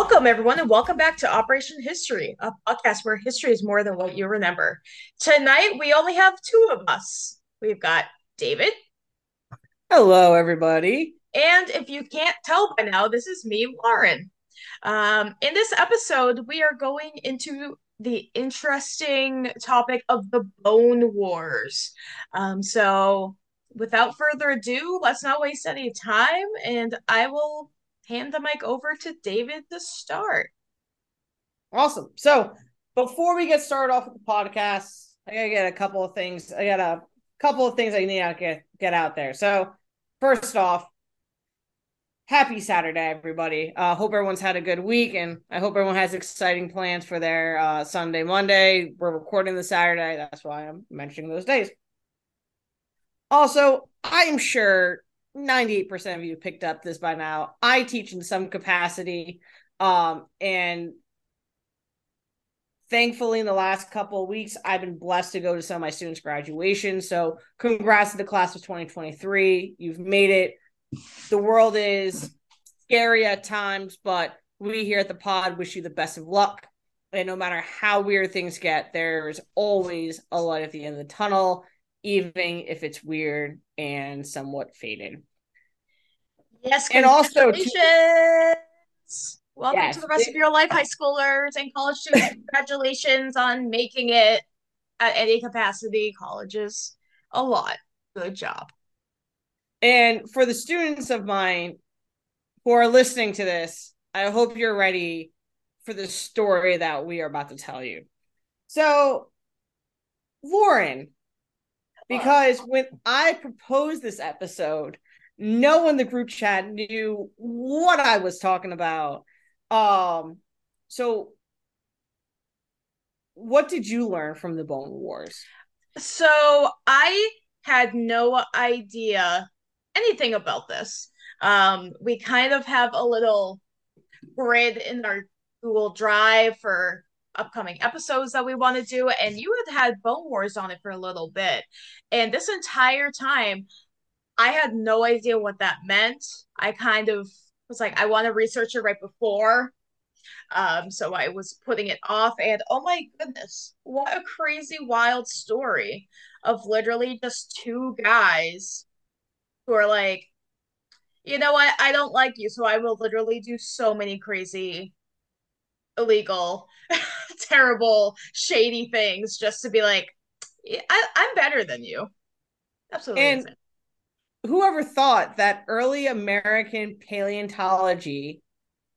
Welcome, everyone, and welcome back to Operation History, a podcast where history is more than what you remember. Tonight, we only have two of us. We've got David. Hello, everybody. And if you can't tell by now, this is me, Lauren. Um, in this episode, we are going into the interesting topic of the Bone Wars. Um, so, without further ado, let's not waste any time, and I will hand the mic over to David to start. Awesome. So, before we get started off with the podcast, I gotta get a couple of things. I got a couple of things I need to get get out there. So, first off, happy Saturday, everybody. Uh, hope everyone's had a good week, and I hope everyone has exciting plans for their uh, Sunday, Monday. We're recording the Saturday. That's why I'm mentioning those days. Also, I'm sure 98% of you picked up this by now. I teach in some capacity. Um, and thankfully, in the last couple of weeks, I've been blessed to go to some of my students' graduation. So, congrats to the class of 2023. You've made it the world is scary at times, but we here at the pod wish you the best of luck. And no matter how weird things get, there's always a light at the end of the tunnel, even if it's weird and somewhat faded. Yes, and also to- welcome yes. to the rest of your life, high schoolers and college students. Congratulations on making it at any capacity. Colleges, a lot. Good job. And for the students of mine who are listening to this, I hope you're ready for the story that we are about to tell you. So, Lauren, because when I proposed this episode, no one in the group chat knew what I was talking about. Um, so what did you learn from the Bone Wars? So I had no idea anything about this. Um, we kind of have a little grid in our Google Drive for upcoming episodes that we want to do, and you had had Bone Wars on it for a little bit. And this entire time, I had no idea what that meant. I kind of was like, I want to research it right before. Um, so I was putting it off, and oh my goodness, what a crazy, wild story of literally just two guys who are like, you know what, I don't like you, so I will literally do so many crazy, illegal, terrible, shady things just to be like, I, I'm better than you. Absolutely. And. Whoever thought that early American paleontology,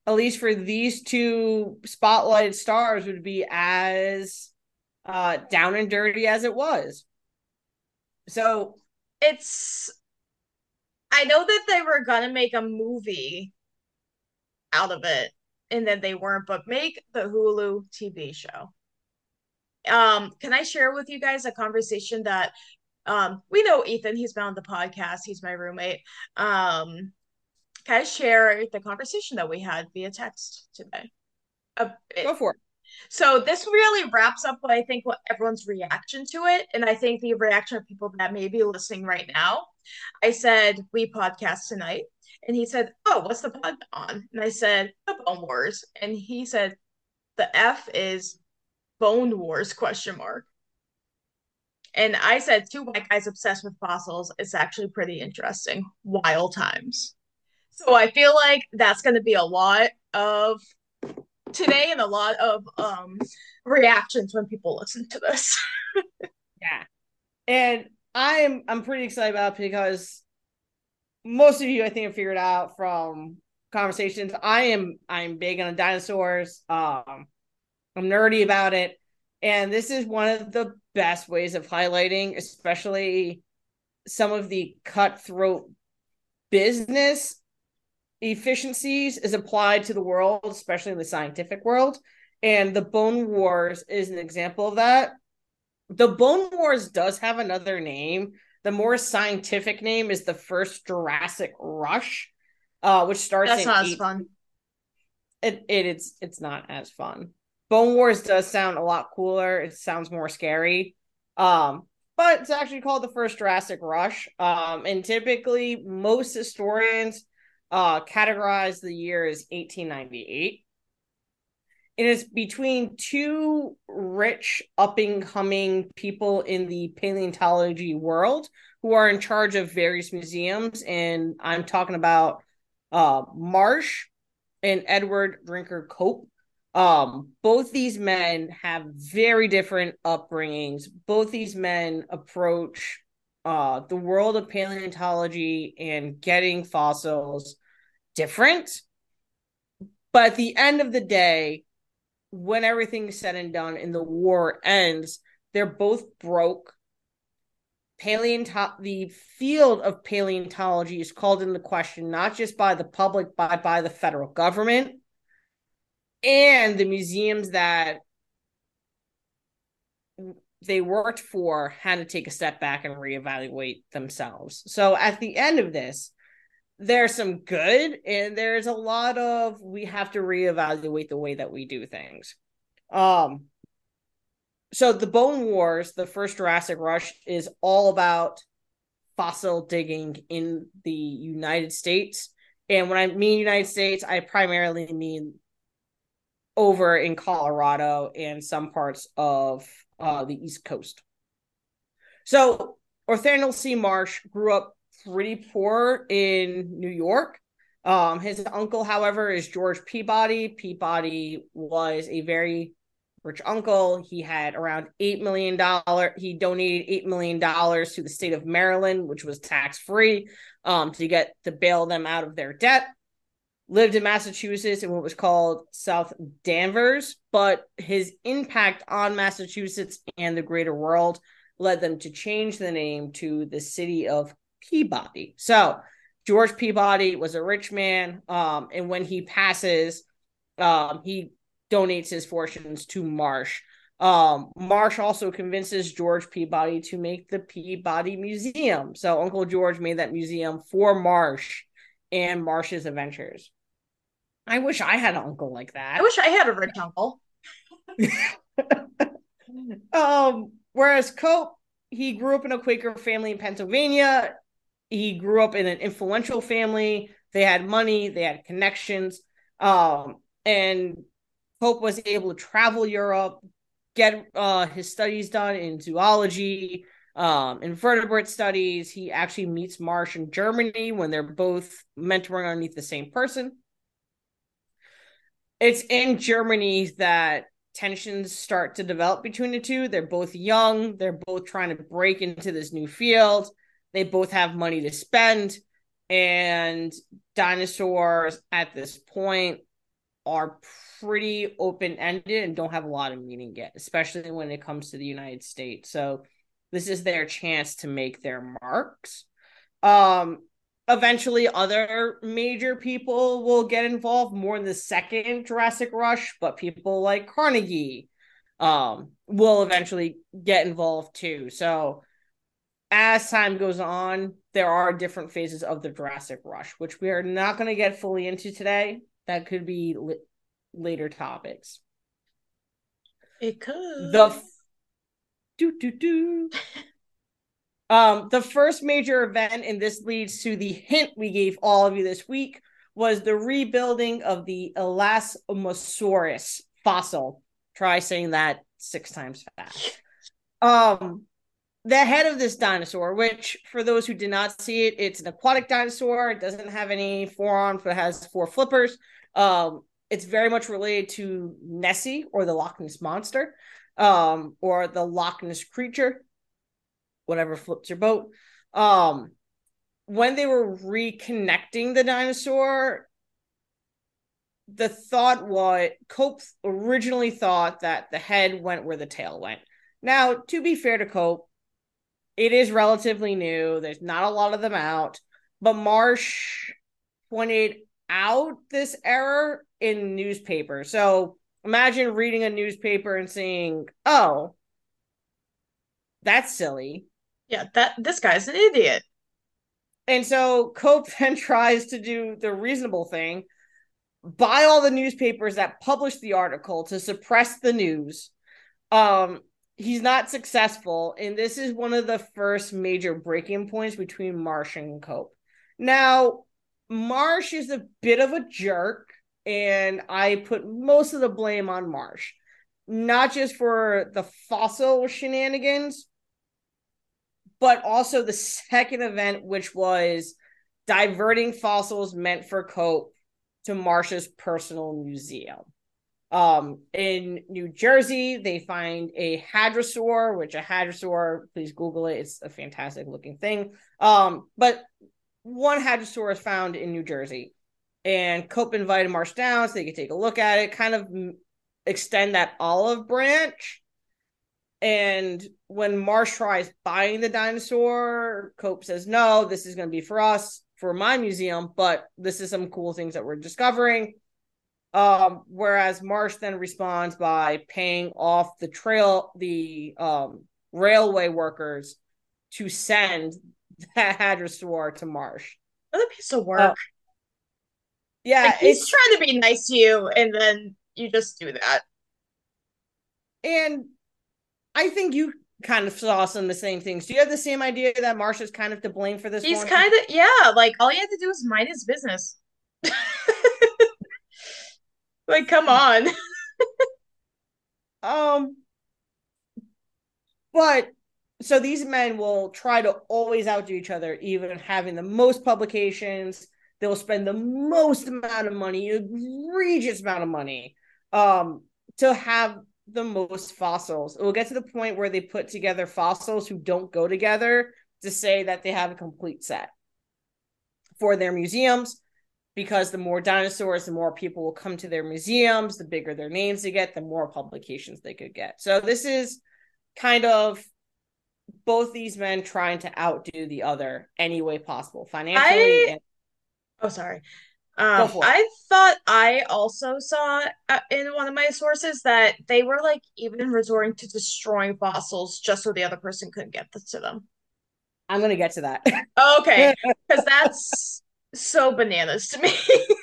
at least for these two spotlighted stars, would be as uh, down and dirty as it was. So it's I know that they were gonna make a movie out of it, and then they weren't, but make the Hulu TV show. Um, can I share with you guys a conversation that um we know Ethan, he's been on the podcast, he's my roommate. Um, can I share the conversation that we had via text today? Go for it. So this really wraps up what I think what everyone's reaction to it, and I think the reaction of people that may be listening right now. I said we podcast tonight, and he said, "Oh, what's the pod on?" And I said, "The Bone Wars," and he said, "The F is Bone Wars?" Question mark. And I said, two white guys obsessed with fossils. It's actually pretty interesting. Wild times. So I feel like that's going to be a lot of today and a lot of um reactions when people listen to this. yeah. And I'm I'm pretty excited about because most of you I think have figured out from conversations. I am I'm big on dinosaurs. Um I'm nerdy about it. And this is one of the best ways of highlighting, especially some of the cutthroat business efficiencies is applied to the world, especially in the scientific world. And the Bone Wars is an example of that. The Bone Wars does have another name. The more scientific name is the first Jurassic Rush, uh, which starts. That's not as fun. It, it it's it's not as fun. Bone Wars does sound a lot cooler. It sounds more scary. Um, but it's actually called the first Jurassic Rush. Um, and typically most historians uh, categorize the year as 1898. And it's between two rich, up and coming people in the paleontology world who are in charge of various museums. And I'm talking about uh, Marsh and Edward Drinker Cope. Um, both these men have very different upbringings. Both these men approach uh, the world of paleontology and getting fossils different. But at the end of the day, when everything's said and done and the war ends, they're both broke. Paleonto- the field of paleontology is called into question not just by the public, but by the federal government and the museums that they worked for had to take a step back and reevaluate themselves. So at the end of this, there's some good and there's a lot of we have to reevaluate the way that we do things. Um so the Bone Wars, the first Jurassic Rush is all about fossil digging in the United States. And when I mean United States, I primarily mean over in Colorado and some parts of uh, the East Coast. So Othniel C. Marsh grew up pretty poor in New York. Um, his uncle, however, is George Peabody. Peabody was a very rich uncle. He had around eight million dollar. He donated eight million dollars to the state of Maryland, which was tax free, um, to get to bail them out of their debt lived in Massachusetts in what was called South Danvers, but his impact on Massachusetts and the greater world led them to change the name to the city of Peabody. So George Peabody was a rich man, um, and when he passes, um, he donates his fortunes to Marsh. Um, Marsh also convinces George Peabody to make the Peabody Museum. So Uncle George made that museum for Marsh and Marsh's adventures. I wish I had an uncle like that. I wish I had a rich uncle. um, whereas Cope, he grew up in a Quaker family in Pennsylvania. He grew up in an influential family. They had money, they had connections. Um, and Cope was able to travel Europe, get uh, his studies done in zoology, um, invertebrate studies. He actually meets Marsh in Germany when they're both mentoring underneath the same person it's in Germany that tensions start to develop between the two. They're both young, they're both trying to break into this new field. They both have money to spend and dinosaurs at this point are pretty open-ended and don't have a lot of meaning yet, especially when it comes to the United States. So this is their chance to make their marks. Um eventually other major people will get involved more in the second Jurassic Rush, but people like Carnegie um, will eventually get involved too. So as time goes on, there are different phases of the Jurassic Rush, which we are not going to get fully into today. That could be li- later topics. It could. The f- do do do. Um, the first major event, and this leads to the hint we gave all of you this week, was the rebuilding of the Elasmosaurus fossil. Try saying that six times fast. Um, the head of this dinosaur, which for those who did not see it, it's an aquatic dinosaur. It doesn't have any forearms, but has four flippers. Um, it's very much related to Nessie or the Loch Ness monster, um, or the Loch Ness creature whatever flips your boat. Um, when they were reconnecting the dinosaur, the thought was Cope originally thought that the head went where the tail went. Now, to be fair to Cope, it is relatively new. There's not a lot of them out, but Marsh pointed out this error in newspaper. So imagine reading a newspaper and seeing, oh, that's silly yeah, that this guy's an idiot. And so Cope then tries to do the reasonable thing, buy all the newspapers that publish the article to suppress the news. Um, he's not successful, and this is one of the first major breaking points between Marsh and Cope. Now, Marsh is a bit of a jerk and I put most of the blame on Marsh, not just for the fossil shenanigans, but also the second event, which was diverting fossils meant for Cope to Marsh's personal museum. Um, in New Jersey, they find a hadrosaur, which a hadrosaur, please Google it. It's a fantastic looking thing. Um, but one hadrosaur is found in New Jersey, and Cope invited Marsh down so they could take a look at it, kind of extend that olive branch. And when Marsh tries buying the dinosaur, Cope says, No, this is going to be for us, for my museum, but this is some cool things that we're discovering. Um, whereas Marsh then responds by paying off the trail, the um, railway workers to send that hadrosaur to Marsh. Another piece of work. Uh, yeah, like he's trying to be nice to you, and then you just do that. And I think you kind of saw some of the same things. Do you have the same idea that Marsh is kind of to blame for this? He's kind of yeah, like all he had to do was mind his business. like, come on. um, but so these men will try to always outdo each other, even having the most publications. They'll spend the most amount of money, egregious amount of money, um, to have the most fossils. It will get to the point where they put together fossils who don't go together to say that they have a complete set for their museums because the more dinosaurs, the more people will come to their museums, the bigger their names they get, the more publications they could get. So this is kind of both these men trying to outdo the other any way possible financially. I... And... oh, sorry. Um, I thought I also saw uh, in one of my sources that they were like even resorting to destroying fossils just so the other person couldn't get to them. I'm gonna get to that. okay, because that's so bananas to me.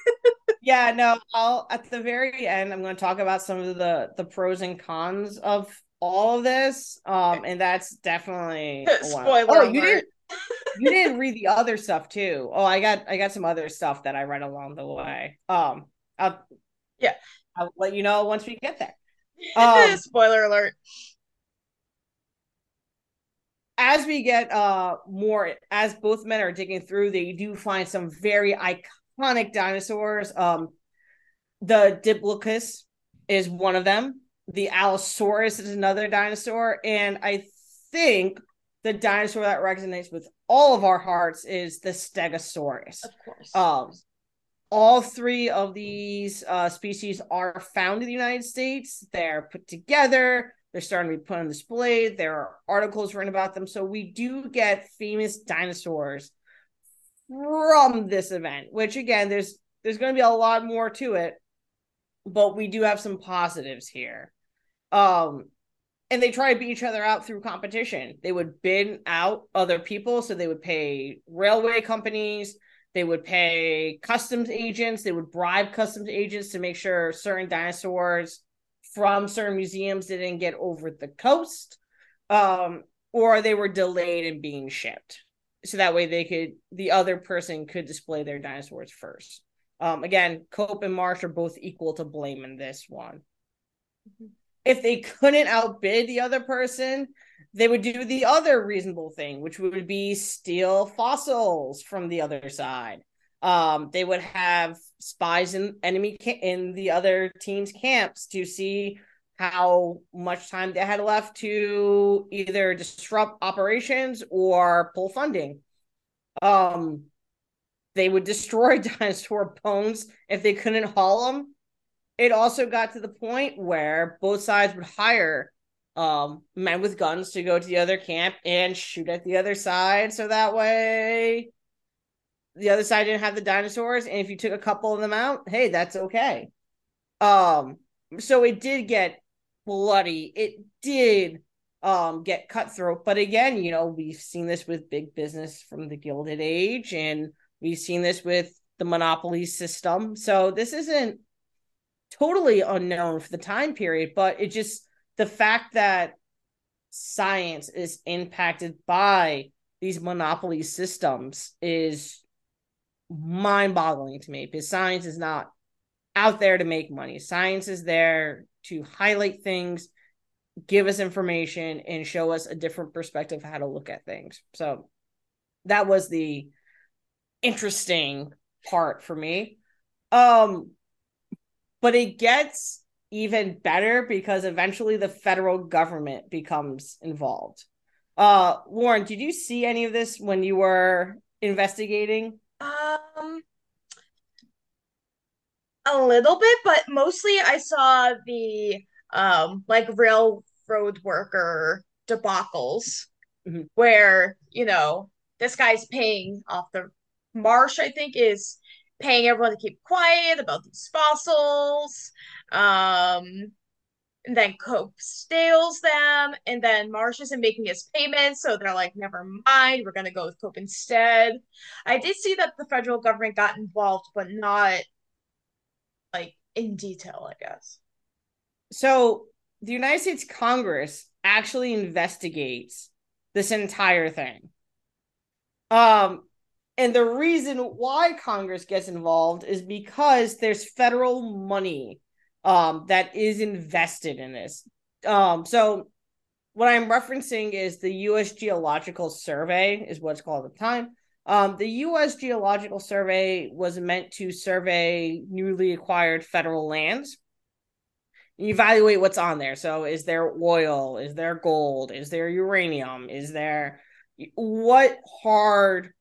yeah, no, I'll at the very end I'm going to talk about some of the the pros and cons of all of this. Um, and that's definitely spoiler. Oh, you didn't you didn't read the other stuff too. Oh, I got I got some other stuff that I read along the way. Um, I'll yeah, I'll let you know once we get there. Um, spoiler alert. As we get uh more, as both men are digging through, they do find some very iconic dinosaurs. Um, the Diplodocus is one of them. The Allosaurus is another dinosaur, and I think the dinosaur that resonates with all of our hearts is the Stegosaurus. Of course. Um, all three of these uh, species are found in the United States. They're put together. They're starting to be put on display. There are articles written about them. So we do get famous dinosaurs from this event, which again, there's there's going to be a lot more to it, but we do have some positives here. Um, and they try to beat each other out through competition. They would bid out other people, so they would pay railway companies, they would pay customs agents, they would bribe customs agents to make sure certain dinosaurs from certain museums didn't get over the coast, um, or they were delayed in being shipped. So that way they could the other person could display their dinosaurs first. Um, again, Cope and Marsh are both equal to blame in this one. Mm-hmm if they couldn't outbid the other person, they would do the other reasonable thing, which would be steal fossils from the other side. Um, they would have spies in enemy ca- in the other team's camps to see how much time they had left to either disrupt operations or pull funding. Um, they would destroy dinosaur bones if they couldn't haul them it also got to the point where both sides would hire um, men with guns to go to the other camp and shoot at the other side. So that way the other side didn't have the dinosaurs. And if you took a couple of them out hey that's okay. Um so it did get bloody. It did um get cutthroat. But again you know we've seen this with big business from the gilded age and we've seen this with the monopoly system. So this isn't totally unknown for the time period, but it just the fact that science is impacted by these monopoly systems is mind boggling to me because science is not out there to make money. Science is there to highlight things, give us information, and show us a different perspective how to look at things. So that was the interesting part for me. Um, but it gets even better because eventually the federal government becomes involved. Uh, Lauren, did you see any of this when you were investigating? Um, a little bit, but mostly I saw the um like railroad worker debacles mm-hmm. where you know this guy's paying off the Marsh, I think, is paying everyone to keep quiet about these fossils. Um, and then Cope steals them, and then Marsh isn't making his payments, so they're like, never mind, we're gonna go with Cope instead. I did see that the federal government got involved, but not like in detail, I guess. So the United States Congress actually investigates this entire thing. Um, and the reason why Congress gets involved is because there's federal money um, that is invested in this. Um, so what I'm referencing is the U.S. Geological Survey, is what's called at the time. Um, the U.S. Geological Survey was meant to survey newly acquired federal lands. Evaluate what's on there. So, is there oil? Is there gold? Is there uranium? Is there what hard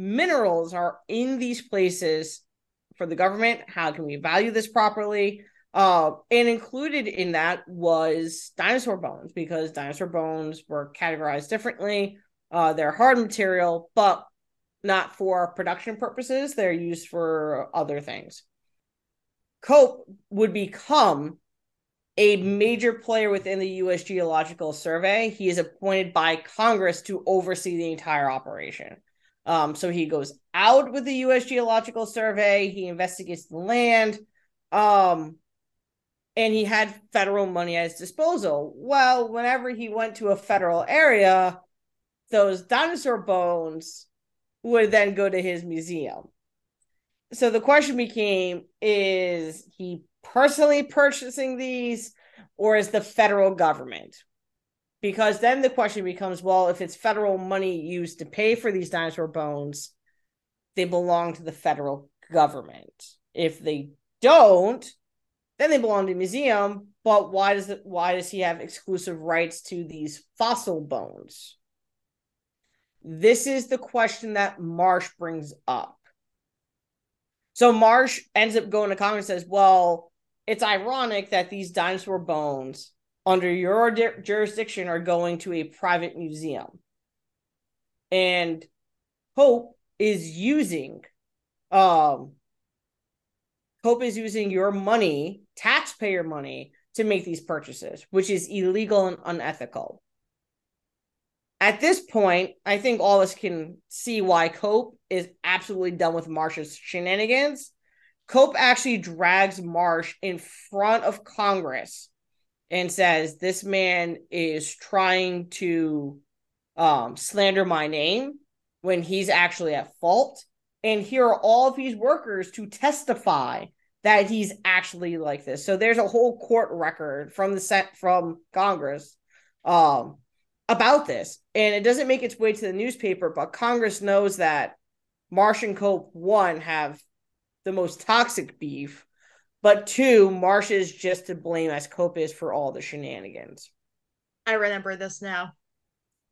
minerals are in these places for the government? How can we value this properly? Uh, and included in that was dinosaur bones because dinosaur bones were categorized differently. Uh, they're hard material, but not for production purposes. They're used for other things. Cope would become a major player within the U.S. Geological Survey. He is appointed by Congress to oversee the entire operation. Um, so he goes out with the U.S. Geological Survey. He investigates the land, um, and he had federal money at his disposal. Well, whenever he went to a federal area, those dinosaur bones would then go to his museum. So the question became is he personally purchasing these or is the federal government? Because then the question becomes well, if it's federal money used to pay for these dinosaur bones, they belong to the federal government. If they don't, then they belong to the museum. But why does it why does he have exclusive rights to these fossil bones? This is the question that Marsh brings up. So Marsh ends up going to Congress and says, Well, it's ironic that these dinosaur bones under your di- jurisdiction are going to a private museum. And Cope is using um Cope is using your money, taxpayer money, to make these purchases, which is illegal and unethical at this point, I think all of us can see why Cope is absolutely done with Marsh's shenanigans. Cope actually drags Marsh in front of Congress and says, This man is trying to um, slander my name when he's actually at fault. And here are all of these workers to testify that he's actually like this. So there's a whole court record from the set from Congress um, about this. And it doesn't make its way to the newspaper, but Congress knows that Marsh and Cope, one, have the most toxic beef, but two, Marsh is just to blame as Cope is for all the shenanigans. I remember this now.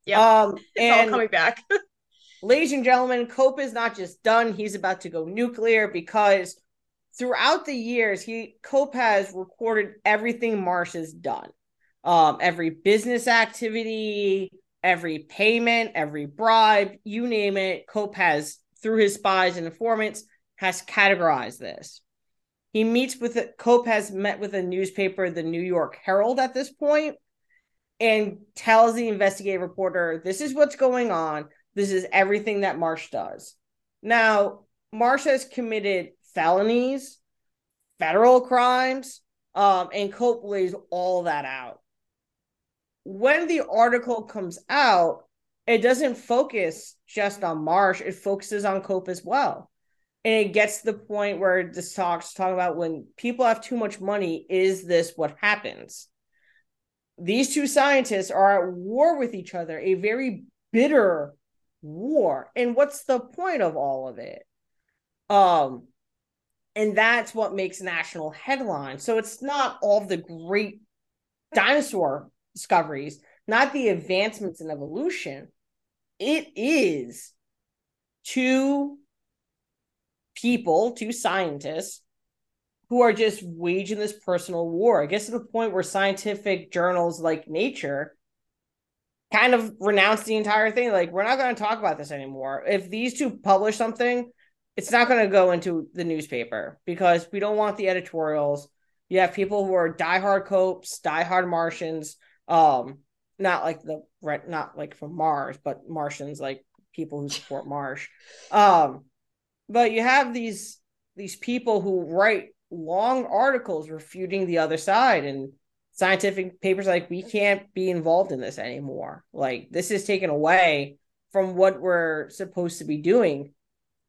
Yeah. Um, it's all coming back. ladies and gentlemen, Cope is not just done, he's about to go nuclear because throughout the years, he Cope has recorded everything Marsh has done um, every business activity, every payment, every bribe, you name it. Cope has, through his spies and informants, has categorized this. He meets with Cope has met with a newspaper, the New York Herald, at this point, and tells the investigative reporter, "This is what's going on. This is everything that Marsh does." Now, Marsh has committed felonies, federal crimes, um, and Cope lays all that out when the article comes out, it doesn't focus just on Marsh, it focuses on Cope as well. And it gets to the point where this talks talk about when people have too much money is this what happens? These two scientists are at war with each other a very bitter war. And what's the point of all of it? Um and that's what makes national headlines. So it's not all the great dinosaur discoveries not the advancements in evolution. It is two people, two scientists who are just waging this personal war. I guess to the point where scientific journals like Nature kind of renounce the entire thing. Like, we're not going to talk about this anymore. If these two publish something, it's not going to go into the newspaper because we don't want the editorials. You have people who are diehard Copes, diehard Martians, um, not like the not like from Mars, but Martians, like people who support Marsh. Um, but you have these these people who write long articles refuting the other side and scientific papers like we can't be involved in this anymore. Like this is taken away from what we're supposed to be doing.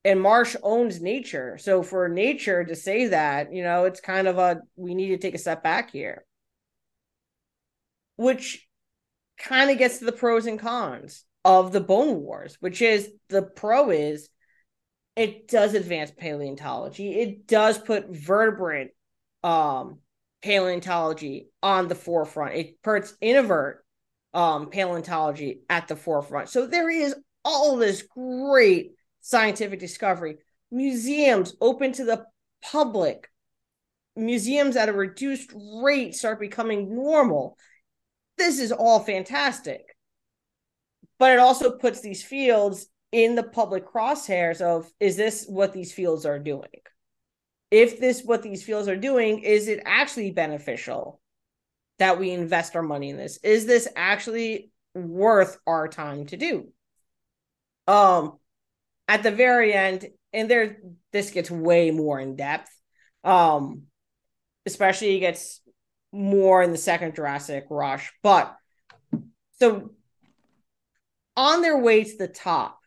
And marsh owns nature. So for nature to say that you know it's kind of a we need to take a step back here. Which kind of gets to the pros and cons of the bone wars which is the pro is it does advance paleontology. It does put vertebrate um, paleontology on the forefront. It puts invert um, paleontology at the forefront. So there is all this great scientific discovery. Museums open to the public. Museums at a reduced rate start becoming normal. This is all fantastic. But it also puts these fields in the public crosshairs of is this what these fields are doing? If this what these fields are doing, is it actually beneficial that we invest our money in this? Is this actually worth our time to do? Um at the very end, and there this gets way more in depth. Um especially it gets more in the second Jurassic rush, but so on their way to the top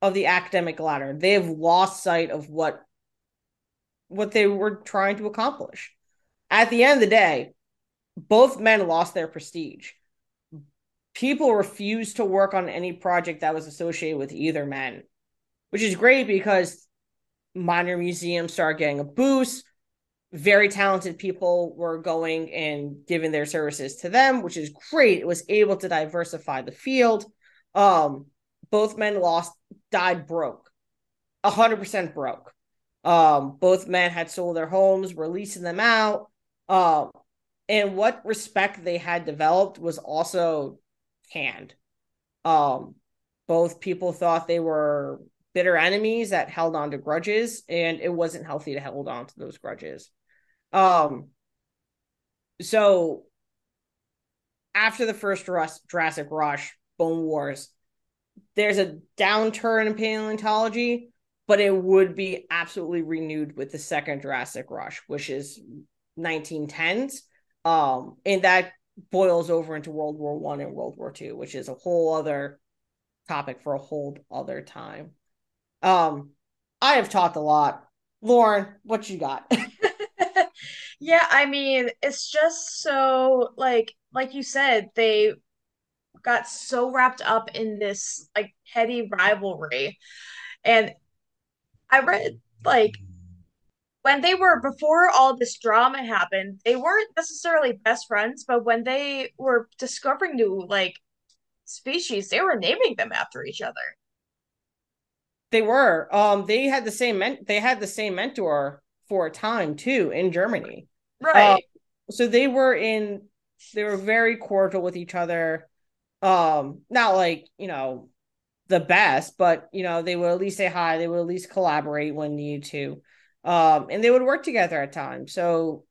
of the academic ladder. They have lost sight of what what they were trying to accomplish. At the end of the day, both men lost their prestige. People refused to work on any project that was associated with either men, which is great because minor museums started getting a boost. Very talented people were going and giving their services to them, which is great. It was able to diversify the field. Um, both men lost died broke 100% broke. Um both men had sold their homes were leasing them out. Um and what respect they had developed was also canned. Um both people thought they were bitter enemies that held on to grudges and it wasn't healthy to hold on to those grudges. Um so after the first Jurassic Rush, Bone Wars, there's a downturn in paleontology, but it would be absolutely renewed with the second Jurassic Rush, which is 1910s. Um, and that boils over into World War One and World War Two, which is a whole other topic for a whole other time. Um, I have talked a lot. Lauren, what you got? yeah, I mean, it's just so like like you said, they got so wrapped up in this like petty rivalry. And I read like when they were before all this drama happened, they weren't necessarily best friends, but when they were discovering new like species, they were naming them after each other. They were. Um they had the same men- they had the same mentor for a time too in Germany. Right. Uh, so they were in they were very cordial with each other um not like you know the best but you know they would at least say hi they would at least collaborate when needed to um and they would work together at times. So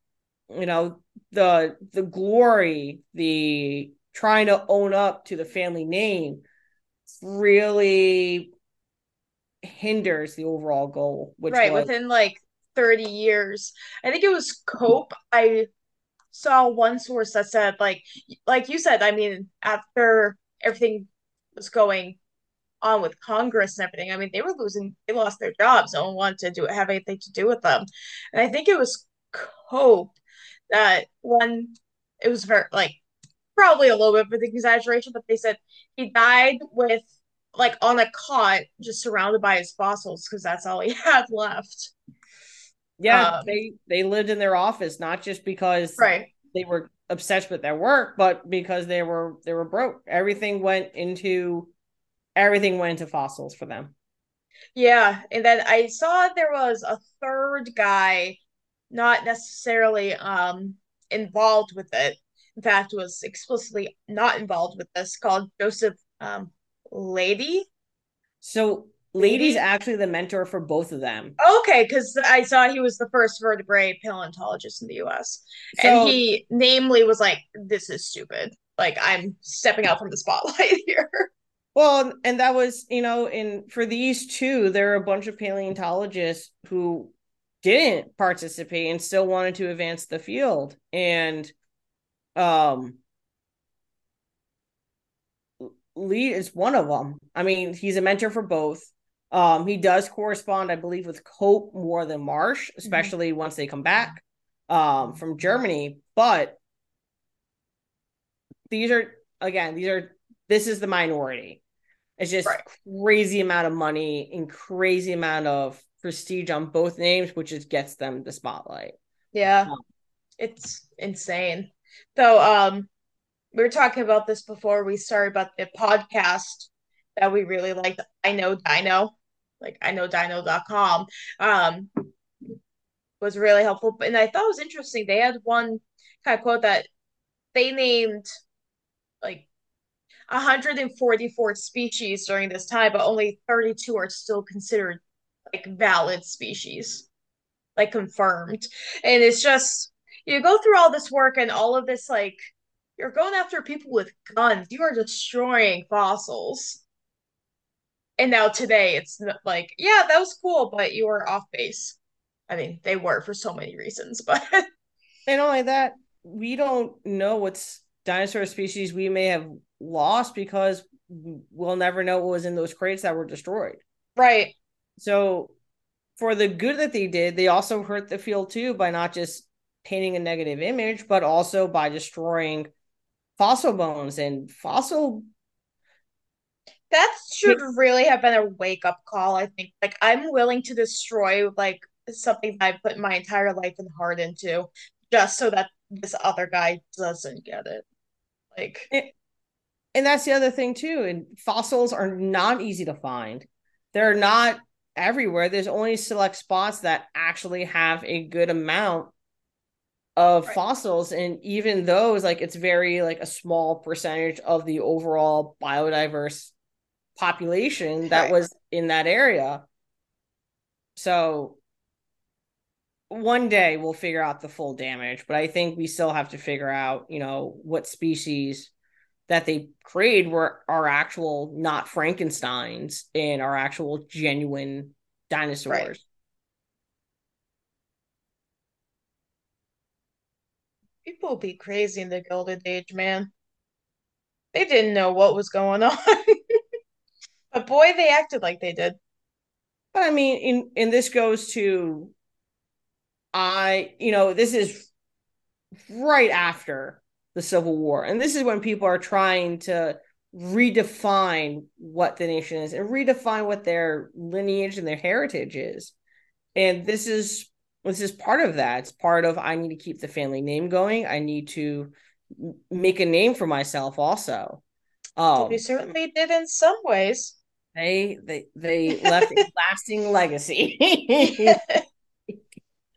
you know the the glory the trying to own up to the family name really hinders the overall goal which right was, within like 30 years. I think it was cope. I saw one source that said like like you said i mean after everything was going on with Congress and everything. I mean, they were losing, they lost their jobs. No one wanted to do have anything to do with them. And I think it was Cope that one, it was very like probably a little bit of an exaggeration, but they said he died with like on a cot, just surrounded by his fossils because that's all he had left. Yeah, um, they they lived in their office not just because right. they were obsessed with their work, but because they were they were broke. Everything went into everything went into fossils for them. Yeah, and then I saw there was a third guy, not necessarily um involved with it. In fact, was explicitly not involved with this, called Joseph um Leidy. So Leidy's actually the mentor for both of them. Okay, because I saw he was the first vertebrate paleontologist in the US. So, and he namely was like, This is stupid. Like I'm stepping out from the spotlight here. Well, and that was, you know, in for these two, there are a bunch of paleontologists who didn't participate and still wanted to advance the field. And um Lee is one of them. I mean, he's a mentor for both. Um, he does correspond, I believe, with Cope more than Marsh, mm-hmm. especially mm-hmm. once they come back um, from Germany. But these are again, these are this is the minority. It's just right. crazy amount of money and crazy amount of prestige on both names, which just gets them the spotlight. Yeah, um, it's insane. Though, um, we were talking about this before we started about the podcast that we really liked. I know Dino like I know dino.com um was really helpful. And I thought it was interesting. They had one kind of quote that they named like 144 species during this time, but only 32 are still considered like valid species, like confirmed. And it's just you go through all this work and all of this like you're going after people with guns. You are destroying fossils and now today it's like yeah that was cool but you were off base. I mean they were for so many reasons but and only that we don't know what's dinosaur species we may have lost because we'll never know what was in those crates that were destroyed. Right. So for the good that they did they also hurt the field too by not just painting a negative image but also by destroying fossil bones and fossil that should really have been a wake up call. I think. Like, I'm willing to destroy like something I put my entire life and heart into, just so that this other guy doesn't get it. Like, and, and that's the other thing too. And fossils are not easy to find. They're not everywhere. There's only select spots that actually have a good amount of right. fossils and even those like it's very like a small percentage of the overall biodiverse population that was in that area. So one day we'll figure out the full damage, but I think we still have to figure out, you know, what species that they created were are actual not Frankenstein's and are actual genuine dinosaurs. Right. People be crazy in the Golden Age, man. They didn't know what was going on. But boy, they acted like they did. But I mean, in and this goes to I, you know, this is right after the Civil War. And this is when people are trying to redefine what the nation is and redefine what their lineage and their heritage is. And this is this is part of that. It's part of I need to keep the family name going. I need to make a name for myself also. Um, we certainly did in some ways. They they they left a lasting legacy.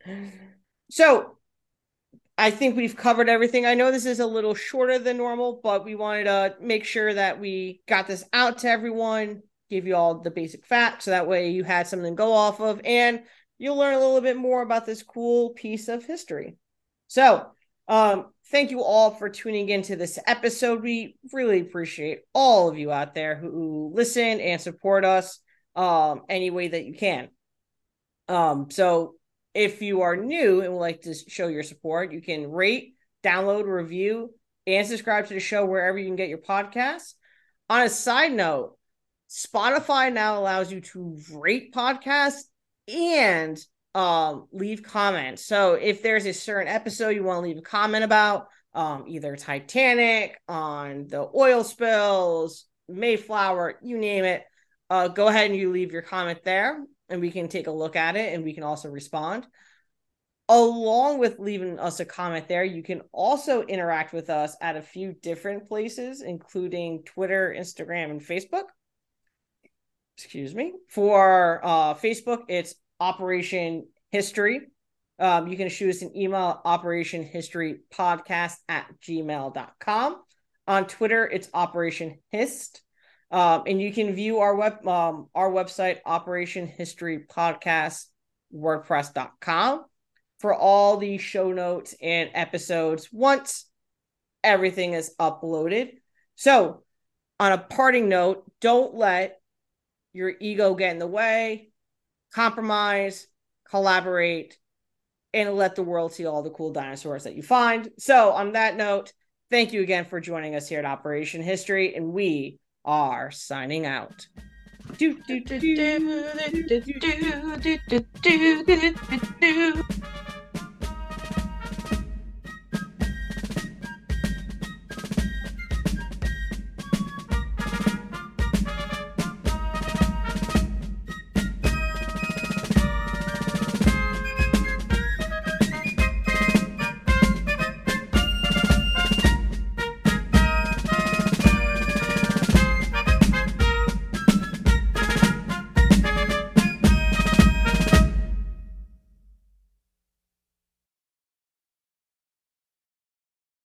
so I think we've covered everything. I know this is a little shorter than normal, but we wanted to make sure that we got this out to everyone, give you all the basic facts so that way you had something to go off of and you'll learn a little bit more about this cool piece of history. So, um, thank you all for tuning into this episode. We really appreciate all of you out there who listen and support us um, any way that you can. Um, so if you are new and would like to show your support, you can rate, download, review, and subscribe to the show wherever you can get your podcasts. On a side note, Spotify now allows you to rate podcasts and um, leave comments. So if there's a certain episode you want to leave a comment about, um, either Titanic, on the oil spills, Mayflower, you name it, uh, go ahead and you leave your comment there and we can take a look at it and we can also respond. Along with leaving us a comment there, you can also interact with us at a few different places, including Twitter, Instagram, and Facebook. Excuse me. For uh, Facebook, it's Operation History. Um, you can shoot us an email, Operation History Podcast at gmail.com. On Twitter, it's Operation Hist. Um, and you can view our web um, our website, Operation History Podcast, WordPress.com for all the show notes and episodes once everything is uploaded. So, on a parting note, don't let your ego get in the way, compromise, collaborate, and let the world see all the cool dinosaurs that you find. So, on that note, thank you again for joining us here at Operation History, and we are signing out. Do, do, do,